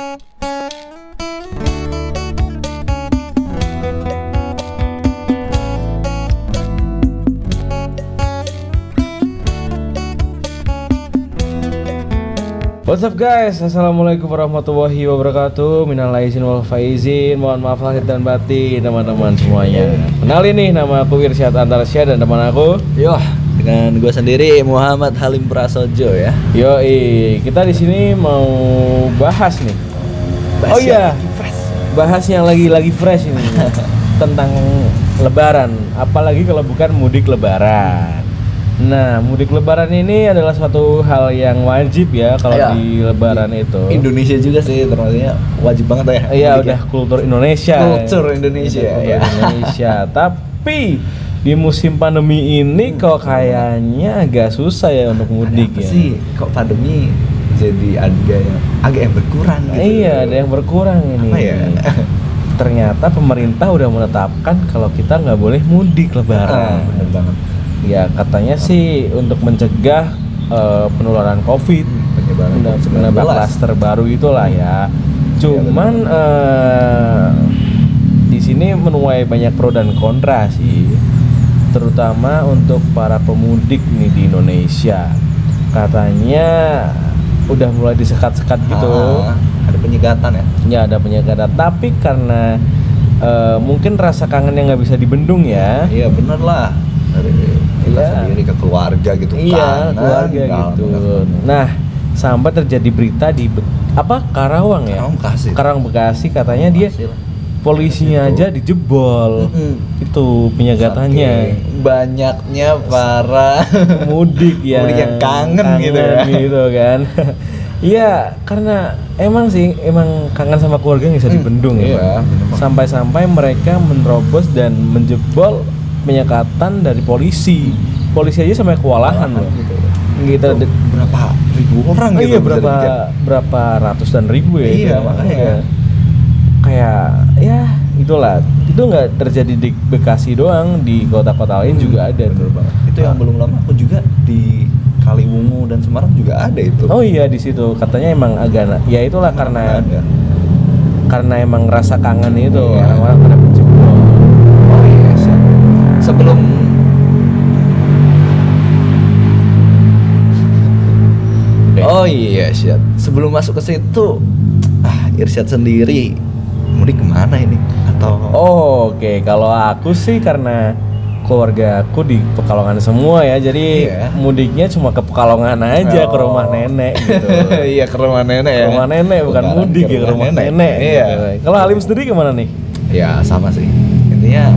What's up guys, Assalamualaikum warahmatullahi wabarakatuh. Minal aizin wal faizin. Mohon maaf lahir dan batin teman-teman semuanya. Kenalin nih nama aku Irsyad Antarsya dan teman aku. Yo, dengan gue sendiri Muhammad Halim Prasojo ya. Yoi, kita di sini mau bahas nih Bahas Oh iya, fresh. bahas yang lagi-lagi fresh ini Tentang lebaran Apalagi kalau bukan mudik lebaran Nah, mudik lebaran ini adalah suatu hal yang wajib ya kalau Iya. di lebaran itu Indonesia juga sih termasuknya wajib banget ya. Iya udah ya. kultur Indonesia. Kultur Indonesia, Kultur ya. Indonesia. Tapi di musim pandemi ini kok kayaknya agak susah ya untuk mudik ya. sih kok pandemi jadi agak yang agak yang berkurang gitu. Iya, ada yang berkurang ini. Apa ya? Ternyata pemerintah udah menetapkan kalau kita nggak boleh mudik Ah, lebaran. bener banget. Ya katanya sih untuk mencegah eh, penularan COVID, Penyebaran dan COVID-19. sebenarnya klaster baru itulah ya. Cuman eh, di sini menuai banyak pro dan kontra sih, terutama untuk para pemudik nih di Indonesia. Katanya udah mulai disekat-sekat gitu. Ah, ada penyegatan ya. Ya ada penyekatan, tapi karena eh, mungkin rasa kangen yang nggak bisa dibendung ya. Iya bener lah. Dari kita Iya. sendiri ke keluarga gitu Iya, kangen, keluarga kangen, gitu. bener. Nah, sampai terjadi berita di apa Karawang ya? Karawang Bekasi. Karawang Bekasi katanya dia Bekasi lah. Polisinya Itu. aja dijebol. Mm-mm. Itu penyegatannya. Saking banyaknya para Mudik ya. Mudik yang kangen gitu ya. gitu kan. Iya, karena emang sih emang kangen sama keluarga nggak bisa Hmm, dibendung ya. iya. Sampai-sampai mereka menerobos dan menjebol penyekatan dari polisi. Polisi aja sampai kewalahan loh. gitu. Kita Itu berapa ribu orang Oh gitu iya berapa berapa ratus dan ribu ya Iya, itu. makanya. Iya. Kayak ya itulah itu nggak terjadi di Bekasi doang di kota-kota lain juga ada. Hmm, Bener banget. Itu yang belum lama aku juga di Kaliwungu dan Semarang juga ada itu. Oh iya di situ katanya emang agak ya itulah karena ada. karena emang rasa kangen itu Iya. orang-orang pada. Oh iya, siap. sebelum Oke. Oh iya. Sebelum masuk ke situ, ah Irsyad sendiri mudik ke mana ini? Atau Oh, Oke, kalau aku sih karena keluarga aku di Pekalongan semua ya, jadi Iya. mudiknya cuma ke Pekalongan aja ke Oh. rumah nenek gitu. iya ke rumah nenek ya. Ke rumah nenek bukan mudik ke ya ke rumah nenek. Iya. gitu. Kalau Halim sendiri ke mana nih? Ya sama sih. Intinya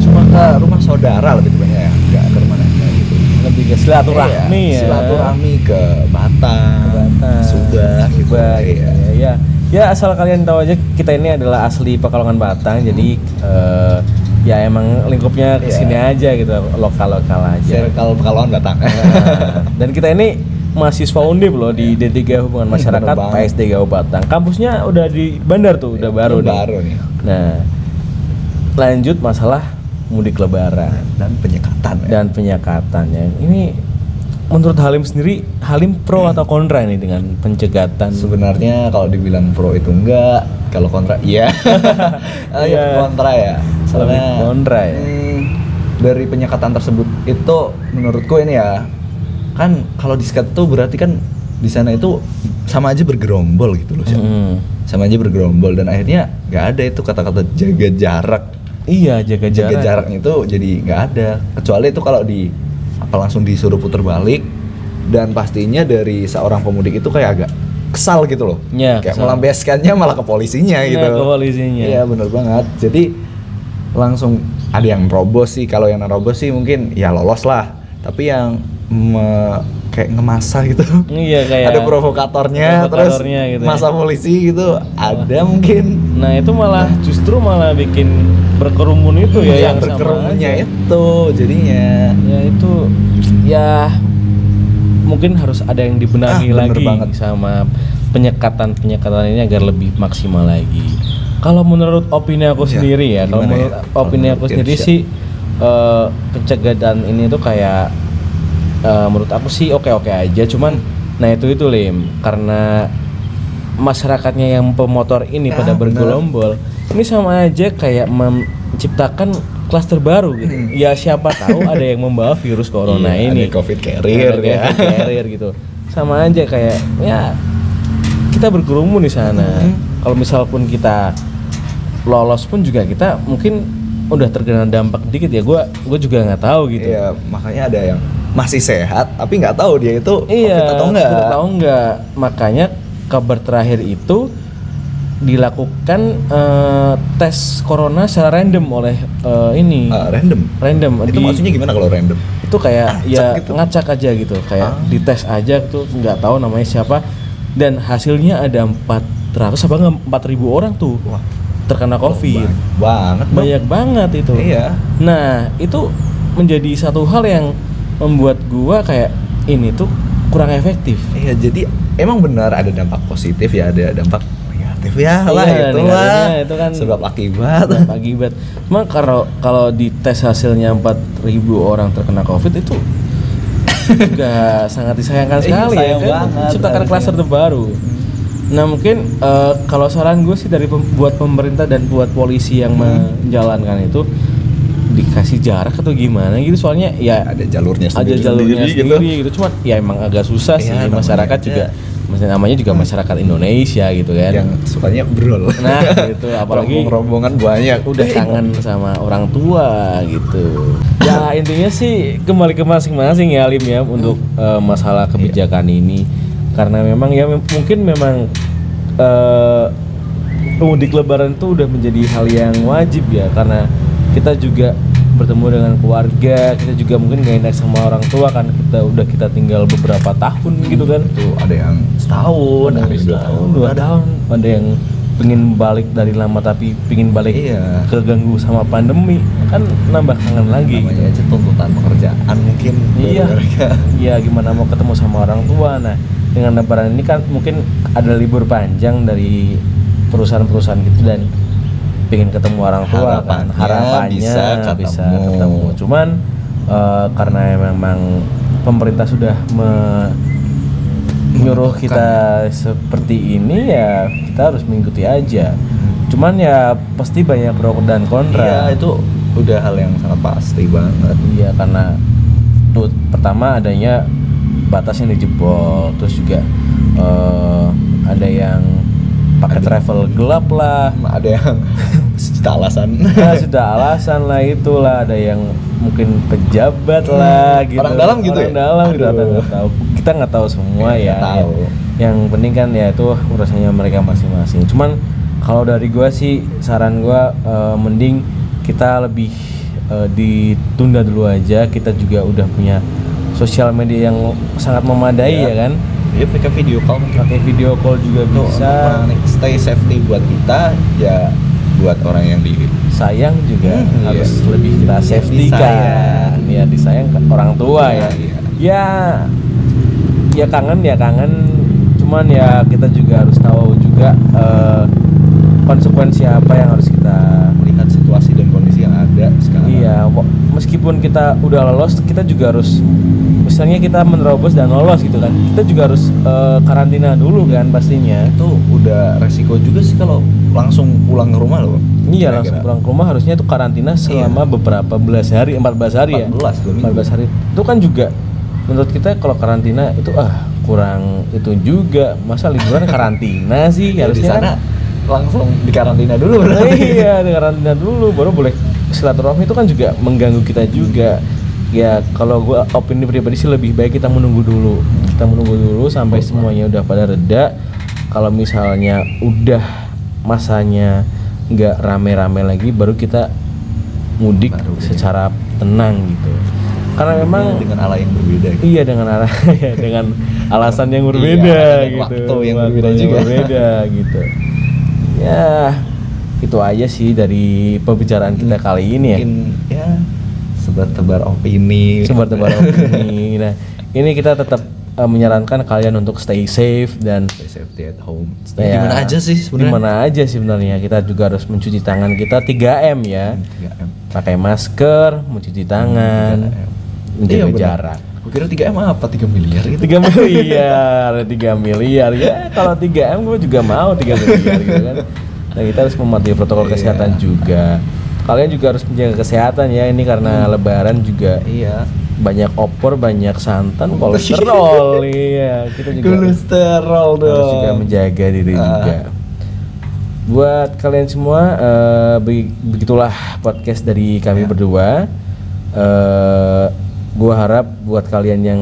cuma ke rumah saudara lebih tepatnya ya, nggak ke rumah nenek gitu. Lebih ke silaturahmi Iya, ya. Silaturahmi ke Batam, Ke Batam, Subah, gitu. Gitu Iya. ya. ya. Ya asal kalian tahu aja kita ini adalah asli Pekalongan Batang, jadi eh, ya emang lingkupnya Iya. ke sini aja gitu, lokal-lokal aja. Circle Pekalongan Batang. Nah, dan kita ini mahasiswa Undip loh di D3 Hubungan Hmm, Masyarakat banget. PSD Batang. Kampusnya udah di Bandar tuh, udah baru nih. Baru nih. Nah, lanjut masalah mudik lebaran Dan penyekatan ya. dan penyekatannya. Ini menurut Halim sendiri, Halim pro atau kontra nih dengan pencegatan? Sebenarnya kalau dibilang pro itu enggak, kalau kontra iya. Ah, Iya. iya kontra ya. Soalnya Lebih kontra ya. hmm, dari penyekatan tersebut itu menurutku ini ya kan kalau disekat itu berarti kan di sana itu sama aja bergerombol gitu loh. Syah. Mm. Sama aja bergerombol dan akhirnya nggak ada itu kata-kata jaga jarak. Iya, jaga Jaga jarak. jaraknya itu jadi nggak ada. Kecuali itu kalau di apa langsung disuruh putar balik dan pastinya dari seorang pemudik itu kayak agak kesal gitu loh. Iya, kayak kesal. melampiaskannya malah ke polisinya Iya, gitu. ke polisinya. Iya bener banget. Jadi langsung ada yang nerobos sih. Kalau yang nerobos sih mungkin ya lolos lah. Tapi yang me- kayak ngemasa gitu. Iya, kayak ada provokatornya, provokatornya terus gitu ya. masa polisi gitu. Ada mungkin. Nah, itu malah justru malah bikin berkerumun itu ya yang, sama berkerumunnya aja. itu jadinya. ya itu ya mungkin harus ada yang dibenahi Ah, lagi banget. sama penyekatan penyekatan ini agar lebih maksimal lagi kalau menurut opini aku Ya, sendiri ya kalau menurut ya? opini aku sendiri sih eh, pencegahan ini tuh kayak eh, menurut aku sih oke oke aja cuman nah itu itu lim karena masyarakatnya yang pemotor ini Ya, pada bener. bergelombol ini sama aja kayak menciptakan klaster baru gitu Hmm. ya siapa tahu ada yang membawa virus corona Iya, ini ada covid carrier Ada ya. COVID carrier gitu sama aja kayak ya kita berkerumun di sana Hmm. kalau misal pun kita lolos pun juga kita mungkin udah terkena dampak dikit ya gue gue juga nggak tahu gitu Iya, makanya ada yang masih sehat tapi nggak tahu dia itu iya covid atau enggak. kita tahu nggak makanya kabar terakhir itu dilakukan eh, tes corona secara random oleh eh, ini Ah, random. random Itu Di- maksudnya gimana kalau random? itu kayak ya gitu? ngacak aja gitu kayak Ah. dites aja tuh nggak tahu namanya siapa dan hasilnya ada 400 apa nggak 4000 orang tuh Wah, terkena covid banyak banget. Bang. banyak banget itu Iya. nah itu menjadi satu hal yang membuat gua kayak ini tuh kurang efektif Iya, jadi emang benar ada dampak positif ya, ada dampak negatif ya lah Iya, itu lah. itu kan sebab akibat. Dampak akibat cuma kalau kalau di tes hasilnya 4000 orang terkena covid itu juga sangat disayangkan Iya, sekali ya sayang kan banget ciptakan klaster terbaru nah mungkin eh, kalau saran gue sih dari pem- buat pemerintah dan buat polisi yang Hmm. menjalankan itu dikasih jarak atau gimana gitu soalnya ya ada jalurnya ada sendiri, jalurnya gitu. sendiri gitu. Cuman ya emang agak susah sih Iya, namanya masyarakat aja. juga maksudnya namanya juga masyarakat Indonesia gitu kan. yang sukanya brol. Nah, gitu apalagi rombongan banyak. udah kangen sama orang tua gitu. Ya intinya sih kembali ke masing-masing ya Alim ya untuk eh, masalah kebijakan ini karena memang ya mungkin memang eh mudik lebaran itu udah menjadi hal yang wajib ya karena kita juga bertemu dengan keluarga kita juga mungkin gak enak sama orang tua kan kita udah kita tinggal beberapa tahun gitu kan. Tuh ada yang setahun, ada yang dua tahun, dua tahun. Ada yang pengen balik dari lama tapi pengen balik Iya. keganggu sama pandemi. Kan nambah kangen lagi. Namanya aja tuntutan pekerjaan mungkin iya. iya gimana mau ketemu sama orang tua. Nah dengan lebaran ini kan mungkin ada libur panjang dari perusahaan-perusahaan gitu dan pengen ketemu orang tua kan Harapannya harapannya bisa ketemu. ketemu. cuman eh, karena memang pemerintah sudah me- menyuruh kita seperti ini ya kita harus mengikuti aja cuman ya pasti banyak pro dan kontra Iya itu udah hal yang sangat pasti banget. Iya karena tuh pertama adanya batas yang dijebol, terus juga eh, ada yang pakai travel gelap lah, Ada yang sejuta alasan. nah, sudah alasan lah itulah, ada yang mungkin pejabat lah gitu. Orang dalam gitu Orang ya? dalam gitu Aduh. atau nggak tahu. Kita nggak tahu semua Iya, ya. nggak tahu. Yang penting kan ya itu urusannya mereka masing-masing. Cuman kalau dari gua sih saran gua eh, mending kita lebih eh, ditunda dulu aja. Kita juga udah punya sosial media yang sangat memadai Iya. ya kan. Dia pakai video call. Pakai video call juga bisa. untuk stay safety buat kita ya buat orang yang di Sayang juga Hmm, harus iya. lebih kita safety kan. Ya disayang ke orang tua Iya, ya. iya. Ya ya kangen ya kangen. Cuman ya kita juga harus tahu juga eh, konsekuensi apa yang harus kita melihat situasi dan kondisi yang ada sekarang. Iya, meskipun kita udah lolos, kita juga harus misalnya kita menerobos dan lolos gitu kan. Kita juga harus eh, karantina dulu kan pastinya. Itu udah resiko juga sih kalau langsung pulang ke rumah loh. Iya, Kira-kira. langsung pulang ke rumah harusnya itu karantina selama beberapa belas hari, 14 hari ya. 14 dua minggu. 14 hari. Itu kan juga menurut kita kalau karantina itu ah kurang itu juga. Masa liburan karantina sih Ya, di harusnya sana kan langsung dikarantina dulu berarti. iya di karantina dulu baru boleh silaturahmi itu kan juga mengganggu kita juga ya kalau gua opini pribadi sih lebih baik kita menunggu dulu kita menunggu dulu sampai semuanya udah pada reda kalau misalnya udah masanya nggak rame-rame lagi baru kita mudik Baru, iya. secara tenang gitu karena memang dengan ala yang berbeda gitu. Iya dengan arah ya, dengan alasan yang Iya, berbeda dan gitu. waktu yang Waktu berbeda juga. berbeda, gitu. Ya itu aja sih dari pembicaraan kita kali ini ya. Mungkin ya sebar-tebar opini. Sebar-tebar opini. Nah ini kita tetap eh, menyarankan kalian untuk stay safe dan Stay safety at home. ya, Ya, gimana aja sih sebenarnya? mana aja sih sebenarnya kita juga harus mencuci tangan kita 3M ya. 3M. Pakai masker, mencuci tangan, 3M. menjaga Iya, jarak. Gue kira 3 M apa 3 miliar gitu. 3 miliar 3 miliar ya kalau 3 M gue juga mau 3 miliar gitu kan nah kita harus mematuhi protokol Iya. kesehatan juga kalian juga harus menjaga kesehatan ya ini karena lebaran juga Iya. banyak opor banyak santan kolesterol iya kita juga Kolesterol dong. harus juga menjaga diri Ah. juga buat kalian semua be- begitulah podcast dari kami Ya. berdua eh gua harap buat kalian yang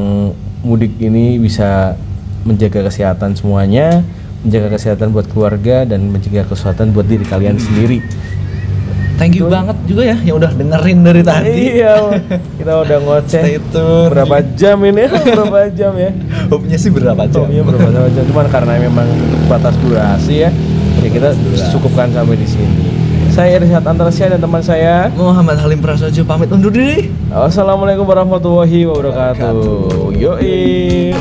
mudik ini bisa menjaga kesehatan semuanya menjaga kesehatan buat keluarga dan menjaga kesehatan buat diri kalian sendiri Thank you banget juga ya yang udah dengerin dari tadi. iya kita udah ngoceh tune. berapa jam ini berapa jam ya Hope-nya sih berapa jam? Iya berapa jam cuman karena memang batas durasi ya ya kita cukupkan sampai di sini saya Irsat Antarsia dan teman saya Muhammad Halim Prasojo pamit undur diri. Wassalamualaikum warahmatullahi wabarakatuh. Yoi.